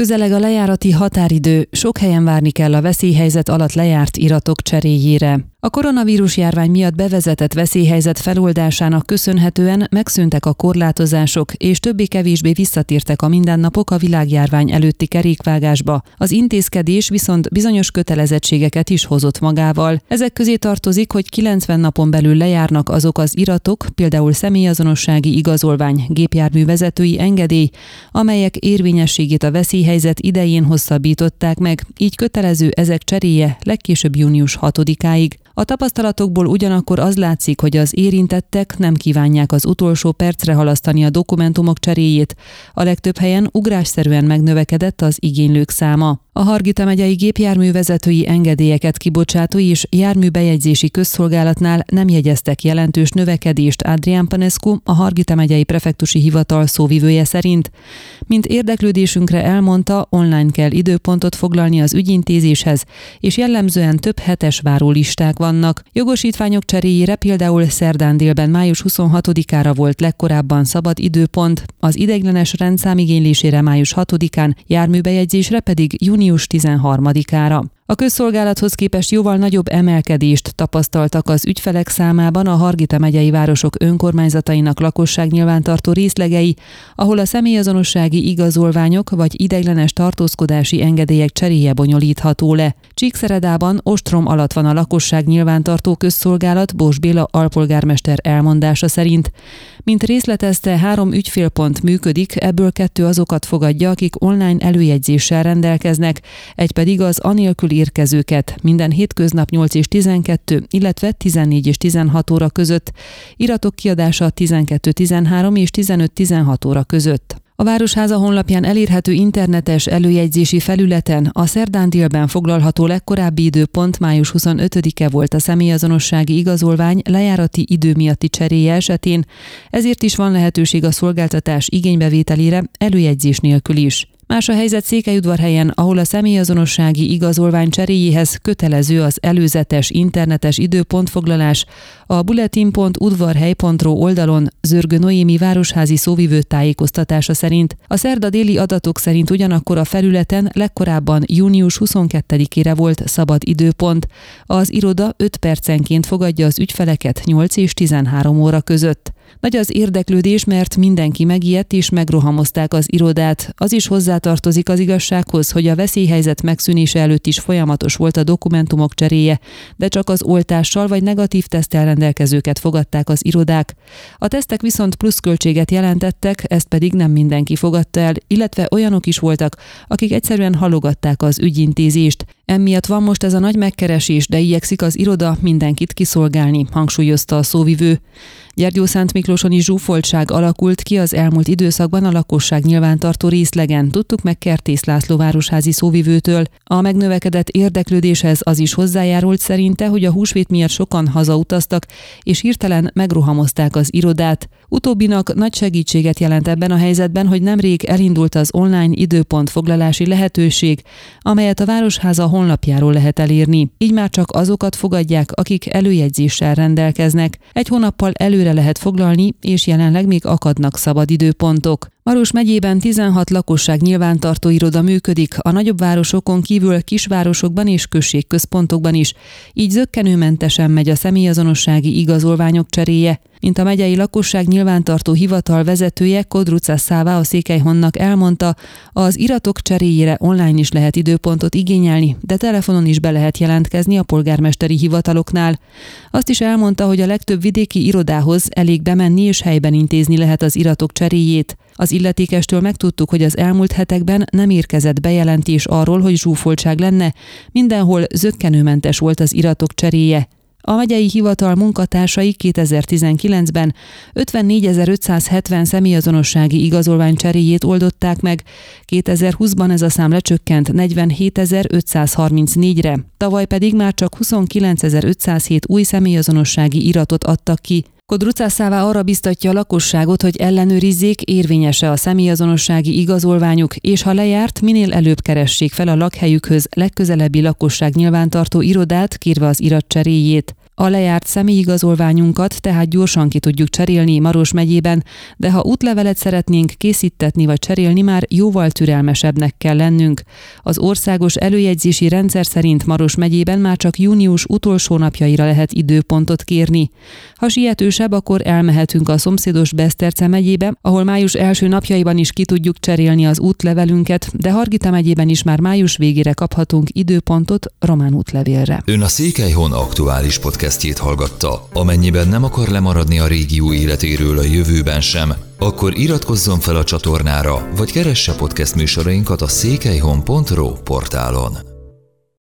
Közeleg a lejárati határidő, sok helyen várni kell a veszélyhelyzet alatt lejárt iratok cseréjére. A koronavírus járvány miatt bevezetett veszélyhelyzet feloldásának köszönhetően megszűntek a korlátozások, és többé-kevésbé visszatértek a mindennapok a világjárvány előtti kerékvágásba. Az intézkedés viszont bizonyos kötelezettségeket is hozott magával. Ezek közé tartozik, hogy 90 napon belül lejárnak azok az iratok, például személyazonossági igazolvány, gépjármű vezetői engedély, amelyek érvényességét a veszélyhelyzet idején hosszabbították meg, így kötelező ezek cseréje legkésőbb június 6-áig. A tapasztalatokból ugyanakkor az látszik, hogy az érintettek nem kívánják az utolsó percre halasztani a dokumentumok cseréjét. A legtöbb helyen ugrásszerűen megnövekedett az igénylők száma. A Hargita megyei gépjárművezetői engedélyeket kibocsátó és járműbejegyzési közszolgálatnál nem jegyeztek jelentős növekedést Adrián Panescu, a Hargita megyei prefektusi hivatal szóvivője szerint. Mint érdeklődésünkre elmondta, online kell időpontot foglalni az ügyintézéshez, és jellemzően több hetes várólisták vannak. Jogosítványok cseréjére például szerdán délben május 26-ára volt legkorábban szabad időpont, az ideiglenes rendszám igénylésére május 6-án, járműbejegyzésre pedig június június 13-ára. A közszolgálathoz képest jóval nagyobb emelkedést tapasztaltak az ügyfelek számában a Hargita megyei városok önkormányzatainak lakosságnyilvántartó részlegei, ahol a személyazonossági igazolványok vagy ideiglenes tartózkodási engedélyek cseréje bonyolítható le. Csíkszeredában ostrom alatt van a lakosság nyilvántartó közszolgálat Bós Béla alpolgármester elmondása szerint. Mint részletezte, három ügyfélpont működik, ebből kettő azokat fogadja, akik online előjegyzéssel rendelkeznek, egy pedig az anélkül érkezőket minden hétköznap 8 és 12, illetve 14 és 16 óra között, iratok kiadása 12-13 és 15-16 óra között. A Városháza honlapján elérhető internetes előjegyzési felületen a szerdán délben foglalható legkorábbi időpont május 25-e volt a személyazonossági igazolvány lejárati idő miatti cseréje esetén, ezért is van lehetőség a szolgáltatás igénybevételére előjegyzés nélkül is. Más a helyzet Székelyudvarhelyen, ahol a személyazonossági igazolvány cseréjéhez kötelező az előzetes internetes időpontfoglalás, a bulletin.udvarhely.ro oldalon Zörgő Noémi városházi szóvivő tájékoztatása szerint. A szerda déli adatok szerint ugyanakkor a felületen legkorábban június 22-ére volt szabad időpont. Az iroda 5 percenként fogadja az ügyfeleket 8 és 13 óra között. Nagy az érdeklődés, mert mindenki megijedt és megrohamozták az irodát. Az is hozzátartozik az igazsághoz, hogy a veszélyhelyzet megszűnése előtt is folyamatos volt a dokumentumok cseréje, de csak az oltással vagy negatív tesztel rendelkezőket fogadták az irodák. A tesztek viszont pluszköltséget jelentettek, ezt pedig nem mindenki fogadta el, illetve olyanok is voltak, akik egyszerűen halogatták az ügyintézést. Emiatt van most ez a nagy megkeresés, de igyekszik az iroda mindenkit kiszolgálni, hangsúlyozta a szóvivő. Gyergyó Szent Miklóson is zsúfoltság alakult ki az elmúlt időszakban a lakosság nyilvántartó részlegen, tudtuk meg Kertész László városházi szóvivőtől. A megnövekedett érdeklődéshez az is hozzájárult szerinte, hogy a húsvét miatt sokan hazautaztak, és hirtelen megrohamozták az irodát. Utóbbinak nagy segítséget jelent ebben a helyzetben, hogy nemrég elindult az online időpont foglalási lehetőség, amelyet a Városháza honlapjáról lehet elérni. Így már csak azokat fogadják, akik előjegyzéssel rendelkeznek. Egy hónappal előre lehet foglalni, és jelenleg még akadnak szabad időpontok. Maros megyében 16 lakosság nyilvántartó iroda működik, a nagyobb városokon kívül kisvárosokban és községközpontokban is, így zöggenőmentesen megy a személyazonossági igazolványok cseréje, mint a megyei lakosság nyilvántartó hivatal vezetője Kodruca Szává a Székelyhonnak elmondta, az iratok cseréjére online is lehet időpontot igényelni, de telefonon is be lehet jelentkezni a polgármesteri hivataloknál. Azt is elmondta, hogy a legtöbb vidéki irodához elég bemenni és helyben intézni lehet az iratok cseréjét. Az illetékestől megtudtuk, hogy az elmúlt hetekben nem érkezett bejelentés arról, hogy zsúfoltság lenne, mindenhol zöggenőmentes volt az iratok cseréje. A megyei hivatal munkatársai 2019-ben 54.570 személyazonossági igazolvány cseréjét oldották meg, 2020-ban ez a szám lecsökkent 47.534-re, tavaly pedig már csak 29.507 új személyazonossági iratot adtak ki. Kodrucászává arra biztatja a lakosságot, hogy ellenőrizzék, érvényese a személyazonossági igazolványuk, és ha lejárt, minél előbb keressék fel a lakhelyükhöz legközelebbi lakosság nyilvántartó irodát, kérve az irat cseréjét. A lejárt személyigazolványunkat tehát gyorsan ki tudjuk cserélni Maros megyében, de ha útlevelet szeretnénk készítetni vagy cserélni, már jóval türelmesebbnek kell lennünk. Az országos előjegyzési rendszer szerint Maros megyében már csak június utolsó napjaira lehet időpontot kérni. Ha sietősebb, akkor elmehetünk a szomszédos Beszterce megyébe, ahol május első napjaiban is ki tudjuk cserélni az útlevelünket, de Hargita megyében is már május végére kaphatunk időpontot román útlevélre. Ön a Székelyhon aktuális podcastjét hallgatta. Amennyiben nem akar lemaradni a régió életéről a jövőben sem, akkor iratkozzon fel a csatornára, vagy keresse podcast műsorainkat a székelyhon.pro portálon.